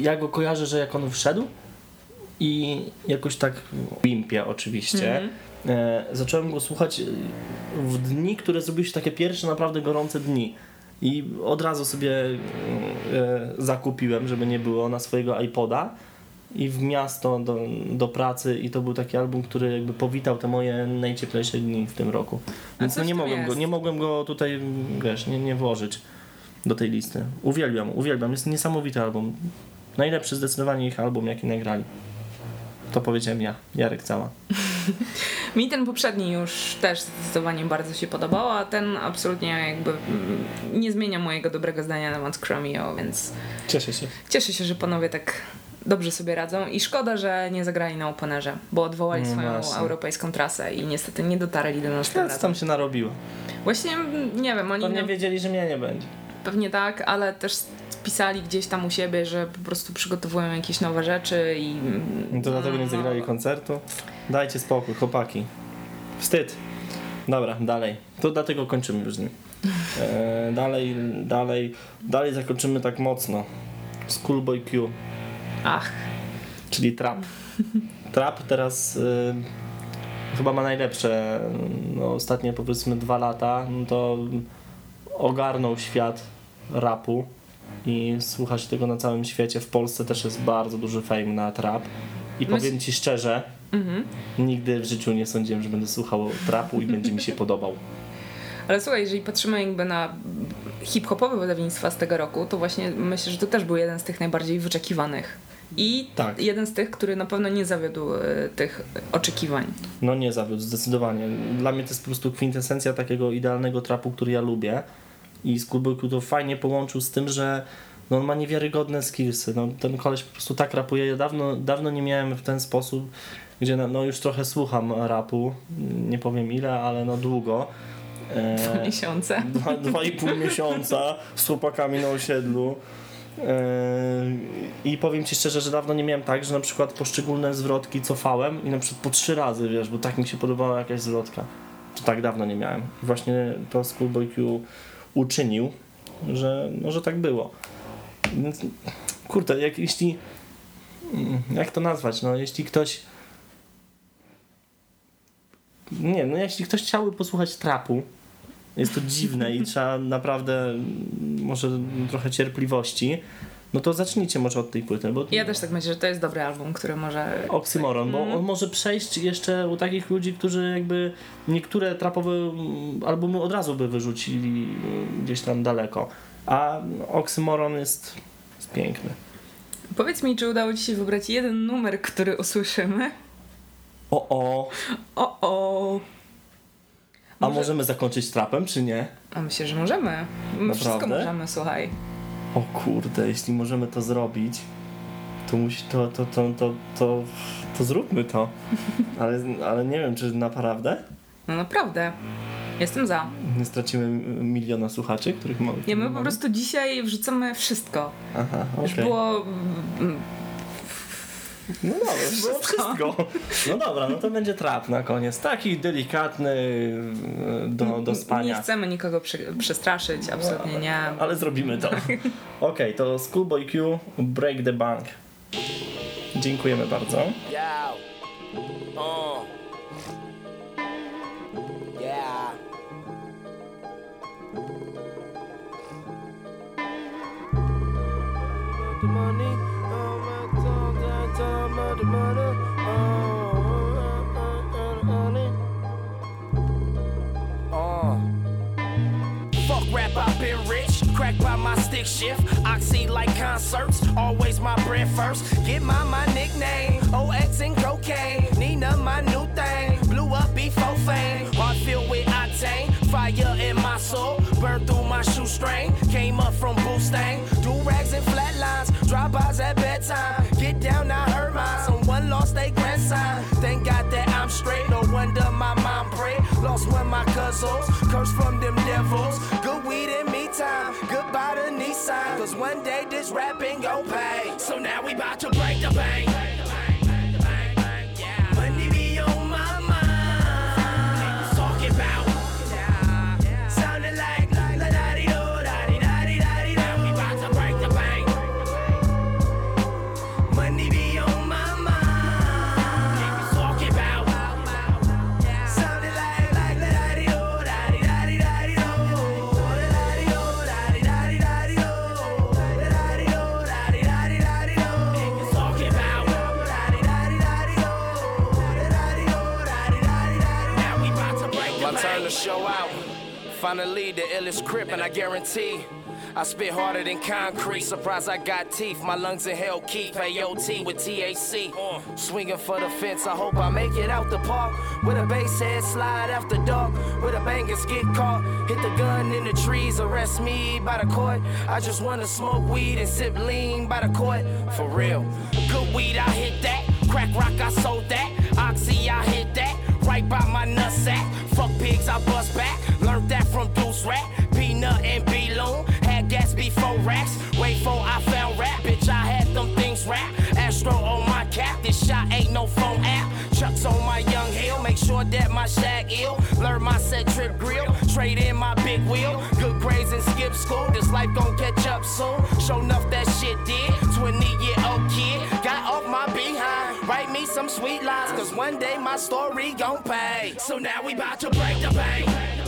ja go kojarzę, że jak on wszedł i jakoś tak w oczywiście, Mhm. e, zacząłem go słuchać e, w dni, które zrobiły się takie pierwsze naprawdę gorące dni. I od razu sobie e, zakupiłem, żeby nie było na swojego iPoda i w miasto do, do pracy i to był taki album, który jakby powitał te moje najcieplejsze dni w tym roku. Więc no nie mogłem, go, nie mogłem go tutaj, wiesz, nie, nie włożyć do tej listy. Uwielbiam, uwielbiam. Jest niesamowity album. Najlepszy zdecydowanie ich album, jaki nagrali. To powiedziałem ja, Jarek Cała. Mi ten poprzedni już też zdecydowanie bardzo się podobał, a ten absolutnie jakby mm, nie zmienia mojego dobrego zdania na temat Chromio, więc Cieszę się. cieszę się, że panowie tak dobrze sobie radzą i szkoda, że nie zagrali na Openerze, bo odwołali No swoją właśnie. europejską trasę i niestety nie dotarli do nas razem. tam się narobiło. Właśnie, mm, nie wiem, oni To nie nam- wiedzieli, że mnie nie będzie. Pewnie tak, ale też pisali gdzieś tam u siebie, że po prostu przygotowują jakieś nowe rzeczy i... No to dlatego nie no, zagrali koncertu. Dajcie spokój, chłopaki. Wstyd. Dobra, dalej. To dlatego kończymy już z nim. E, dalej, dalej, dalej zakończymy tak mocno. Schoolboy Q, Ach, czyli trap. Trap teraz y, chyba ma najlepsze, no, ostatnie powiedzmy dwa lata, no to ogarnął świat rapu i słucha się tego na całym świecie. W Polsce też jest bardzo duży fame na trap. I Myśl- powiem ci szczerze, mhm. nigdy w życiu nie sądziłem, że będę słuchał trapu i będzie mi się podobał. Ale słuchaj, jeżeli patrzymy jakby na hip-hopowe wydawnictwa z tego roku, to właśnie myślę, że to też był jeden z tych najbardziej wyczekiwanych. I Tak. jeden z tych, który na pewno nie zawiódł e, tych oczekiwań. No nie zawiódł, zdecydowanie. Dla mnie to jest po prostu kwintesencja takiego idealnego trapu, który ja lubię. I Q to fajnie połączył z tym, że no on ma niewiarygodne skillsy. No, ten koleś po prostu tak rapuje. Ja dawno, dawno nie miałem w ten sposób, gdzie no, no już trochę słucham rapu. Nie powiem ile, ale no długo. E, Miesiące. dwa, dwa i pół miesiąca z chłopakami na osiedlu. Eee, I powiem Ci szczerze, że dawno nie miałem tak, że na przykład poszczególne zwrotki cofałem i na przykład po trzy razy, wiesz, bo tak mi się podobała jakaś zwrotka. To tak dawno nie miałem. I właśnie to Schoolboy Q uczynił, że, no, że tak było. Więc, kurde, jak, jeśli... mm, Jak to nazwać? No, jeśli ktoś... Nie, no jeśli ktoś chciałby posłuchać trapu, jest to dziwne i trzeba naprawdę mm, może trochę cierpliwości, no to zacznijcie może od tej płyty, bo Ja też tak myślę, że to jest dobry album, który może... oksymoron, bo Mhm. on może przejść jeszcze u takich ludzi, którzy jakby niektóre trapowe mm, albumy od razu by wyrzucili mm, gdzieś tam daleko, a oksymoron jest, jest piękny. Powiedz mi, czy udało Ci się wybrać jeden numer, który usłyszymy? O, o, O, o. a Może- możemy zakończyć trapem, czy nie? A myślę, że możemy. My wszystko Naprawdę? możemy, słuchaj. O kurde, jeśli możemy to zrobić, to musi, to, to, to, to, to, to zróbmy to. Ale, ale nie wiem, czy naprawdę No naprawdę. Jestem za. nie stracimy miliona słuchaczy, których mamy. Nie, my po prostu dzisiaj wrzucamy wszystko. Aha, Już okej. było... No dobra, już było wszystko. No dobra, no to będzie trap na koniec. Taki delikatny e, do, do Nie spania. chcemy nikogo przestraszyć, absolutnie nie. Ale zrobimy to. Okej, to Schoolboy Q, Break the Bank. Dziękujemy bardzo. Yeah. Yeah. Stick shift. Oxy like concerts. Always my bread first. Get my my nickname. OX and cocaine. Nina, my new thing. Blew up before fame. Heart filled with octane. Fire in my soul. Burn through my shoestring. Came up from Boostang. Do rags and flatlines. Drive-bys at bedtime. Get down, I heard mine. Someone lost their grandson. Thank God that I'm straight. No wonder my mom prayed. Lost of my cousins. Curse from them devils. Good weed in me time. Goodbye to Nissan. Cause one day this rapping gon' pay. So now we bout to break the bank. Finally, the illest crip, and I guarantee. I spit harder than concrete. Surprise, I got teeth. My lungs in hell keep. AOT with TAC. Swinging for the fence. I hope I make it out the park. With a bass head slide after dark. With a bangers get caught. Hit the gun in the trees. Arrest me by the court. I just wanna smoke weed and sip lean by the court. For real. Good weed, I hit that. Crack rock, I sold that. Oxy, I hit that. Right by my nutsack. Fuck pigs, I bust back. From Deuce Rat. Peanut and B-Loon. Had gas before racks. Wait for I found rap. Bitch, I had them things rap. Astro on my cap. This shot ain't no phone app. Chucks on my young hill. Make sure that my shag ill. Learn my set trip grill. Trade in my big wheel. Good grades and skip school. This life gon' catch up soon. Show enough that shit did. 20 year old kid. Got off my behind. Write me some sweet lines. Cause one day my story gon' pay. So now we bout to break the bank.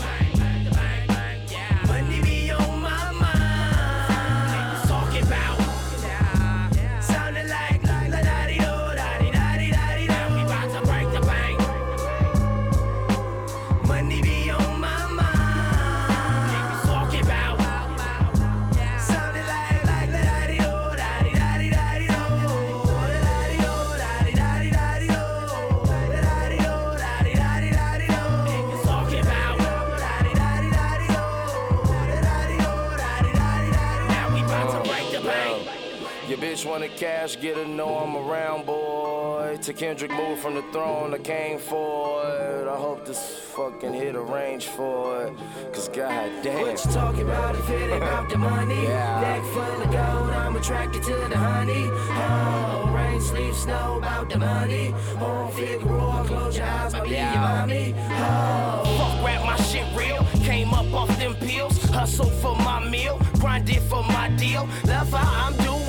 Your bitch wanna cash, get her, know I'm around, boy. To Kendrick move from the throne, I came for it. I hope this fucking hit a range for it. Cause goddamn. What you talking about if it ain't about the money? Yeah. Neck full of gold, I'm attracted to the honey. Oh, rain, sleep, snow, about the money. Home Figueroa, close your eyes, I'll be your mommy. Oh, Fuck rap, my shit real. Came up off them pills. Hustle for my meal. Grinded for my deal. Love how I'm doing.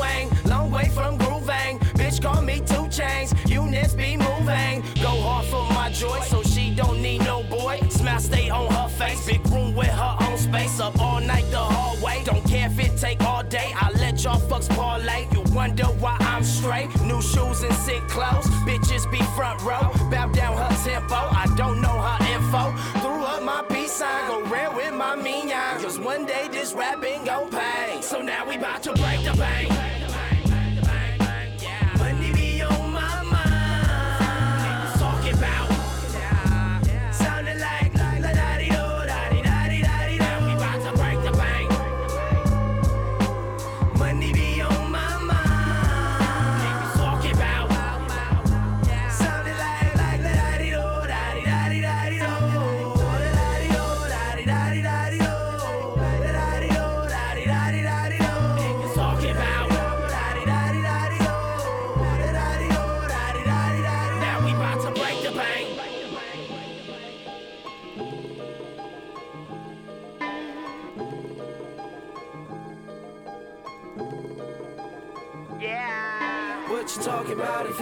From grooving. Bitch, call me two chains. Units be moving. Go hard for my joy, so she don't need no boy. Smile stay on her face. Big room with her own space. Up all night the hallway. Don't care if it take all day. I let y'all fucks parlay. You wonder why I'm straight. New shoes and sick clothes. Bitches be front row. Bow down her tempo. I don't know her info. Threw up my peace sign. Go rare with my minion. Cause one day this rapping gon' pay. So now we bout to break the bank.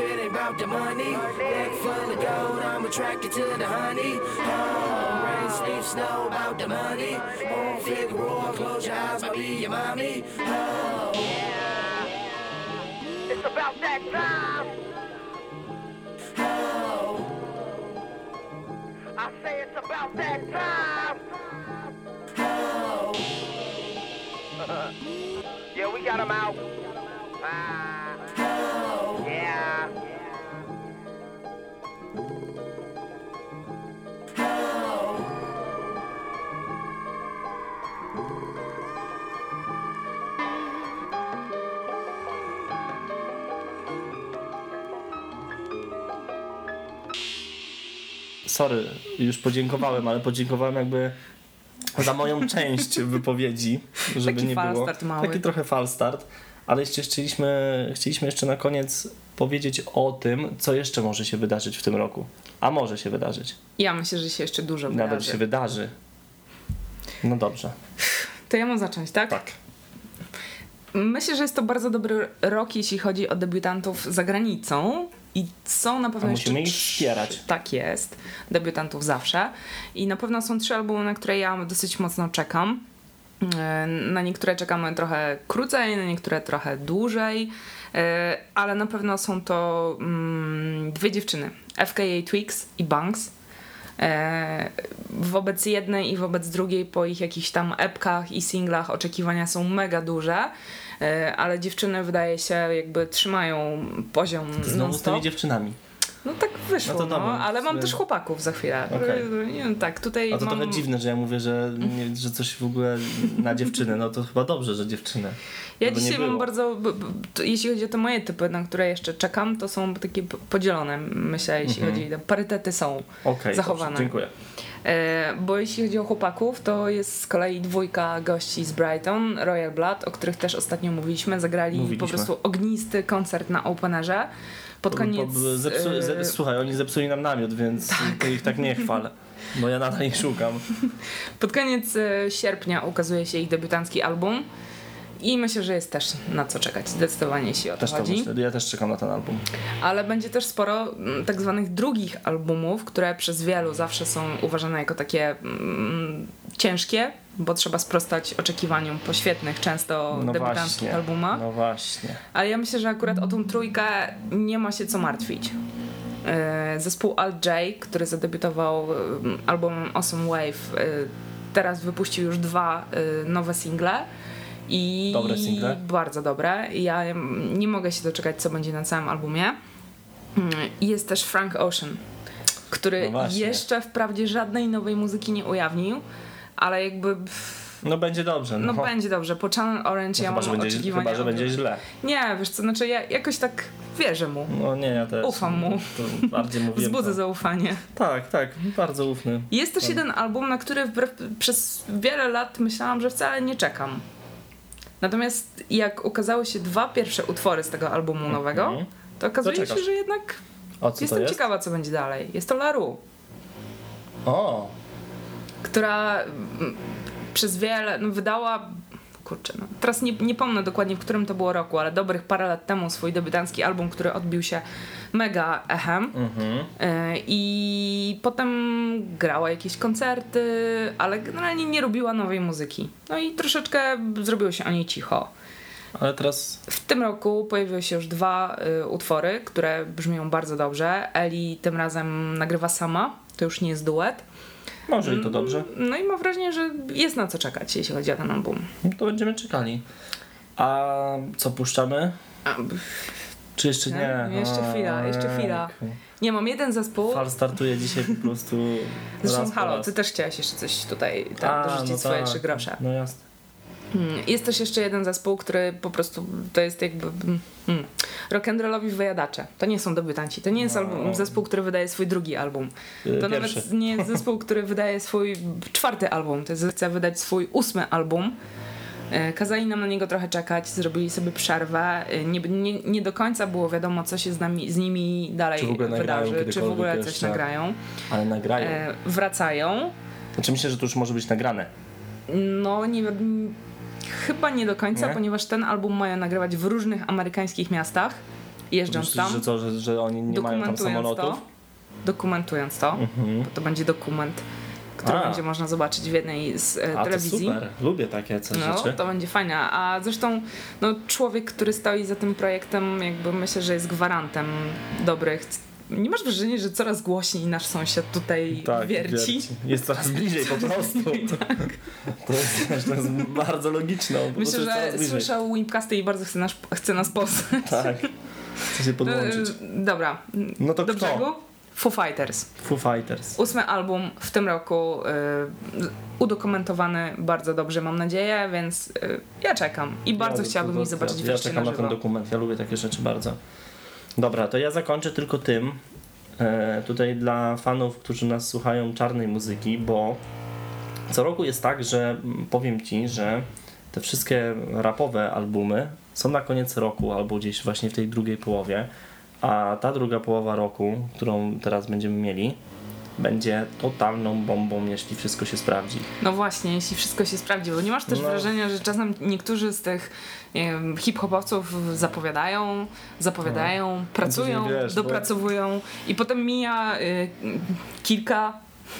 It ain't about the money? Neck full of gold, I'm attracted to the honey. Oh, rain, sleep, snow, about the money. Home Figueroa, close your eyes, I'll be your mommy. Oh, it's about that time. Oh. I say it's about that time. Oh. yeah, we got him out. Ah. Sorry, już podziękowałem, ale podziękowałem jakby za moją część wypowiedzi, żeby Taki nie było. mały. Taki trochę fal start, ale jeszcze chcieliśmy, chcieliśmy jeszcze na koniec powiedzieć o tym, co jeszcze może się wydarzyć w tym roku. A może się wydarzyć. Ja myślę, że się jeszcze dużo Nawet wydarzy. się wydarzy. No dobrze. To ja mam zacząć, tak? Tak. Myślę, że jest to bardzo dobry rok, jeśli chodzi o debiutantów za granicą. I są na pewno A jeszcze musimy ich trz- wspierać. Tak jest. Debiutantów zawsze. I na pewno są trzy albumy, na które ja dosyć mocno czekam. E, Na niektóre czekamy trochę krócej, na niektóre trochę dłużej, e, ale na pewno są to mm, dwie dziewczyny: FKA Twigs i Banks. E, wobec jednej i wobec drugiej po ich jakichś tam epkach i singlach oczekiwania są mega duże, ale dziewczyny wydaje się jakby trzymają poziom Znowu z tymi dziewczynami. No tak wyszło, No no to dobra, ale mam też chłopaków za chwilę. Okej. Nie wiem, tak, tutaj A to mam... trochę dziwne, że ja mówię, że, nie, że coś w ogóle na dziewczynę. No to chyba dobrze, że dziewczynę. Ja Żeby dzisiaj mam bardzo, jeśli chodzi o te moje typy, na które jeszcze czekam, to są takie podzielone, myślę, jeśli Mhm. chodzi, parytety są. Okej, Zachowane. dobrze, dziękuję. E, bo jeśli chodzi o chłopaków, to jest z kolei dwójka gości z Brighton, Royal Blood, o których też ostatnio mówiliśmy. Zagrali Mówiliśmy. po prostu ognisty koncert na Openerze. Pod koniec... Zepsu, e, ze, słuchaj, oni zepsuli nam namiot, więc to ich tak nie chwal. Bo ja nadal ich szukam. Pod koniec e, sierpnia ukazuje się ich debiutancki album i myślę, że jest też na co czekać, zdecydowanie jeśli o to Też to chodzi. myślę. Ja też czekam na ten album. Ale będzie też sporo mm, tak zwanych drugich albumów, które przez wielu zawsze są uważane jako takie mm, ciężkie, bo trzeba sprostać oczekiwaniom po świetnych, często No debiutanckich właśnie. albumach. No właśnie. Ale ja myślę, że akurat o tą trójkę nie ma się co martwić. E, Zespół Alt J, który zadebiutował e, albumem Awesome Wave, e, teraz wypuścił już dwa e, nowe single. I Dobre single? Bardzo dobre. Ja nie mogę się doczekać, co będzie na całym albumie. Mm, jest też Frank Ocean, który No jeszcze wprawdzie żadnej nowej muzyki nie ujawnił, ale jakby No będzie dobrze. No, no będzie dobrze. Po Channel Orange No ja chyba, mam że będzie, oczekiwania. chyba, że będzie źle. Nie, wiesz co, znaczy ja jakoś tak wierzę mu. No nie, ja też. Ufam mu. To bardziej mówiłem. Wzbudzę zaufanie. Tak, tak, bardzo ufny. Jest też jeden album, na który wbrew, przez wiele lat myślałam, że wcale nie czekam. Natomiast jak ukazały się dwa pierwsze utwory z tego albumu nowego, Mhm. to okazuje się, czekasz? że jednak jestem jest? ciekawa, co będzie dalej. Jest to Laru, O, która mm, przez wiele no, wydała. Kurczę, no, teraz nie, nie pomnę dokładnie, w którym to było roku, ale dobrych parę lat temu swój debiutancki album, który odbił się mega echem. mhm. E, I potem grała jakieś koncerty, ale generalnie nie robiła nowej muzyki. No i troszeczkę zrobiło się o niej cicho. Ale teraz W tym roku pojawiły się już dwa y, utwory, które brzmią bardzo dobrze. Eli tym razem nagrywa sama, to już nie jest duet. Może i to dobrze. No i mam wrażenie, że jest na co czekać, jeśli chodzi o ten album. No to będziemy czekali. A co puszczamy? A, Czy jeszcze nie? Nie, jeszcze chwila, jeszcze chwila. Nie, mam jeden zespół. Fal startuje dzisiaj po prostu. Zresztą halo, ty też chciałaś jeszcze coś tutaj A, tam, dorzucić no swoje tak. trzy grosze. No jasne. Mm, Jest też jeszcze jeden zespół, który po prostu to jest jakby mm, rock'n'rollowi wyjadacze. To nie są debiutanci. To nie jest album, zespół, który wydaje swój drugi album. Y, To Pierwszy. nawet nie jest zespół, który wydaje swój czwarty album. To jest chce wydać swój ósmy album. E, Kazali nam na niego trochę czekać, zrobili sobie przerwę. E, Nie, nie, nie do końca było wiadomo, co się z, nami, z nimi dalej Czy wydarzy, czy w ogóle coś nagrają. Ale nagrają. E, wracają. Znaczy myślę, że to już może być nagrane. No, nie wiem. Chyba nie do końca, Nie? ponieważ ten album mają nagrywać w różnych amerykańskich miastach, jeżdżąc Myślisz, tam, że co, że, że oni nie mają tam samolotów? to. Dokumentując to, Mhm. bo to będzie dokument, którą A. będzie można zobaczyć w jednej z e, A to telewizji. super, lubię takie coś No, rzeczy. to będzie fajne. A zresztą no, człowiek, który stoi za tym projektem, jakby myślę, że jest gwarantem dobrych. Nie masz wrażenia, że coraz głośniej nasz sąsiad tutaj Tak, wierci? Jest coraz bliżej po prostu. To, jest, to jest bardzo logiczne. Myślę, że słyszał Wimpcasty i bardzo chce nas, chce nas poznać. Tak. Chce się podłączyć. E, Dobra. No to Do kto? brzegu? Foo Fighters. Foo Fighters. Ósmy album w tym roku y, udokumentowany bardzo dobrze, mam nadzieję, więc y, ja czekam i bardzo Ja- chciałabym ich zobaczyć Ja wreszcie czekam na na ten dokument, ja lubię takie rzeczy bardzo. Dobra, to ja zakończę tylko tym, e, tutaj dla fanów, którzy nas słuchają czarnej muzyki, bo co roku jest tak, że powiem Ci, że te wszystkie rapowe albumy są na koniec roku albo gdzieś właśnie w tej drugiej połowie, a ta druga połowa roku, którą teraz będziemy mieli, będzie totalną bombą, jeśli wszystko się sprawdzi. No właśnie, jeśli wszystko się sprawdzi, bo nie masz też No. wrażenia, że czasem niektórzy z tych wiem, hip-hopowców zapowiadają, zapowiadają, pracują, No. wiesz, bo- dopracowują i potem mija y, kilka,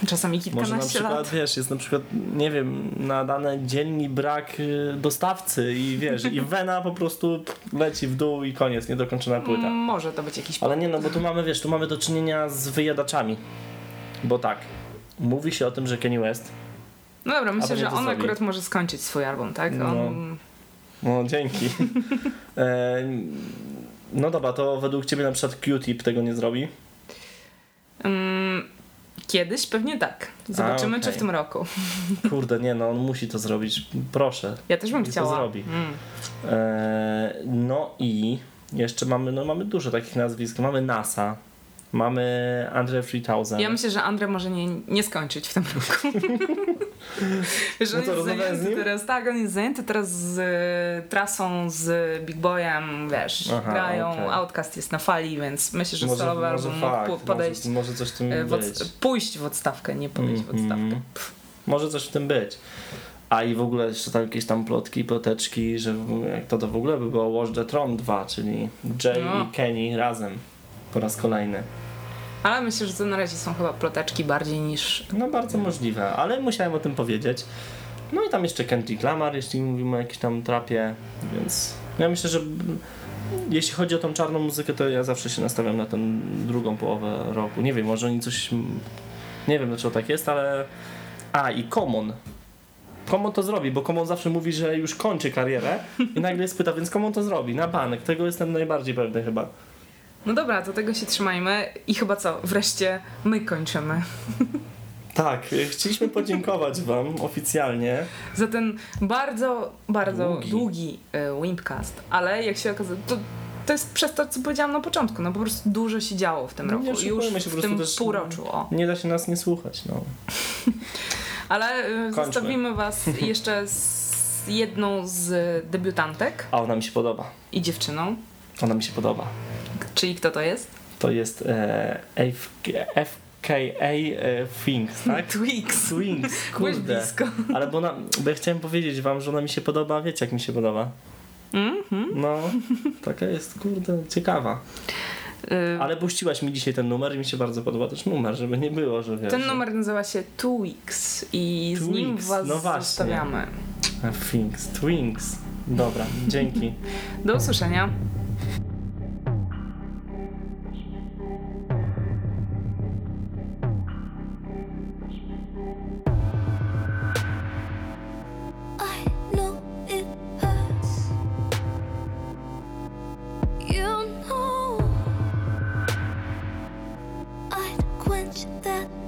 czasami Może na kilkanaście przykład, lat. wiesz, jest na przykład, nie wiem, na dany dzień brak y, dostawcy i wiesz, i wena po prostu leci w dół i koniec, niedokończona płyta. Może to być jakiś Ale nie, no bo tu mamy, wiesz, tu mamy do czynienia z wyjadaczami. Bo tak, mówi się o tym, że Kanye West, No dobra, myślę, że on zrobi. akurat może skończyć swój album, tak? No. On, no dzięki. e, no dobra, to według ciebie na przykład Q-Tip tego nie zrobi? mm, kiedyś pewnie tak. Zobaczymy, A, czy w tym roku. Kurde, nie, no on musi to zrobić, proszę. Ja też bym I to chciała. zrobi. Mm. E, no i jeszcze mamy, no mamy dużo takich nazwisk. Mamy NASA, mamy Andre 3000. Ja myślę, że Andre może nie, nie skończyć w tym roku. Że No on jest zajęty teraz, tak, on jest zajęty teraz z e, trasą z Big Boyem, wiesz, Aha, grają, okej. Outcast jest na fali, więc myślę, że solowy album mógł podejść, Może, może coś w tym e, w pójść w odstawkę, nie podejść w Mhm. odstawkę. Może coś w tym być. A i w ogóle jeszcze tam jakieś tam plotki, ploteczki, że jak to to w ogóle by było Watch the Throne 2, czyli Jay No. i Kenny razem po raz kolejny. Ale myślę, że to na razie są chyba ploteczki bardziej niż... No bardzo możliwe, ale musiałem o tym powiedzieć. No i tam jeszcze Kendrick Lamar, jeśli mówimy o jakimś tam trapie, więc ja myślę, że jeśli chodzi o tą czarną muzykę, to ja zawsze się nastawiam na tę drugą połowę roku. Nie wiem, może oni coś... Nie wiem dlaczego tak jest, ale... A, i Common. Common to zrobi, bo Common zawsze mówi, że już kończy karierę i nagle spyta, więc Common to zrobi, na banek. Tego jestem najbardziej pewny chyba. No dobra, to tego się trzymajmy i chyba co, wreszcie my kończymy. Tak, y, chcieliśmy podziękować wam oficjalnie. za ten bardzo, bardzo Długi. długi, długi Wimpcast, ale jak się okazuje, to, to jest przez to, co powiedziałam na początku, no po prostu dużo się działo w tym No nie roku, już się, w tym też- półroczu, o. Nie da się nas nie słuchać, no. Ale y, zostawimy was jeszcze z jedną z debiutantek A ona mi się podoba. i dziewczyną, Ona mi się podoba. Czyli kto to jest? To jest e, FK, FKA e, Things, tak? Twix. Byłeś kurde. blisko. Ale bo, ona, bo ja chciałem powiedzieć wam, że ona mi się podoba, wiecie jak mi się podoba? Mhm. No, taka jest, kurde, ciekawa. Y, Ale puściłaś mi dzisiaj ten numer i mi się bardzo podoba też numer, żeby nie było, że wiesz. Ten numer nazywa się Weeks i z nim was no właśnie. zostawiamy. Things, Twinks. Dobra, dzięki. Do usłyszenia. that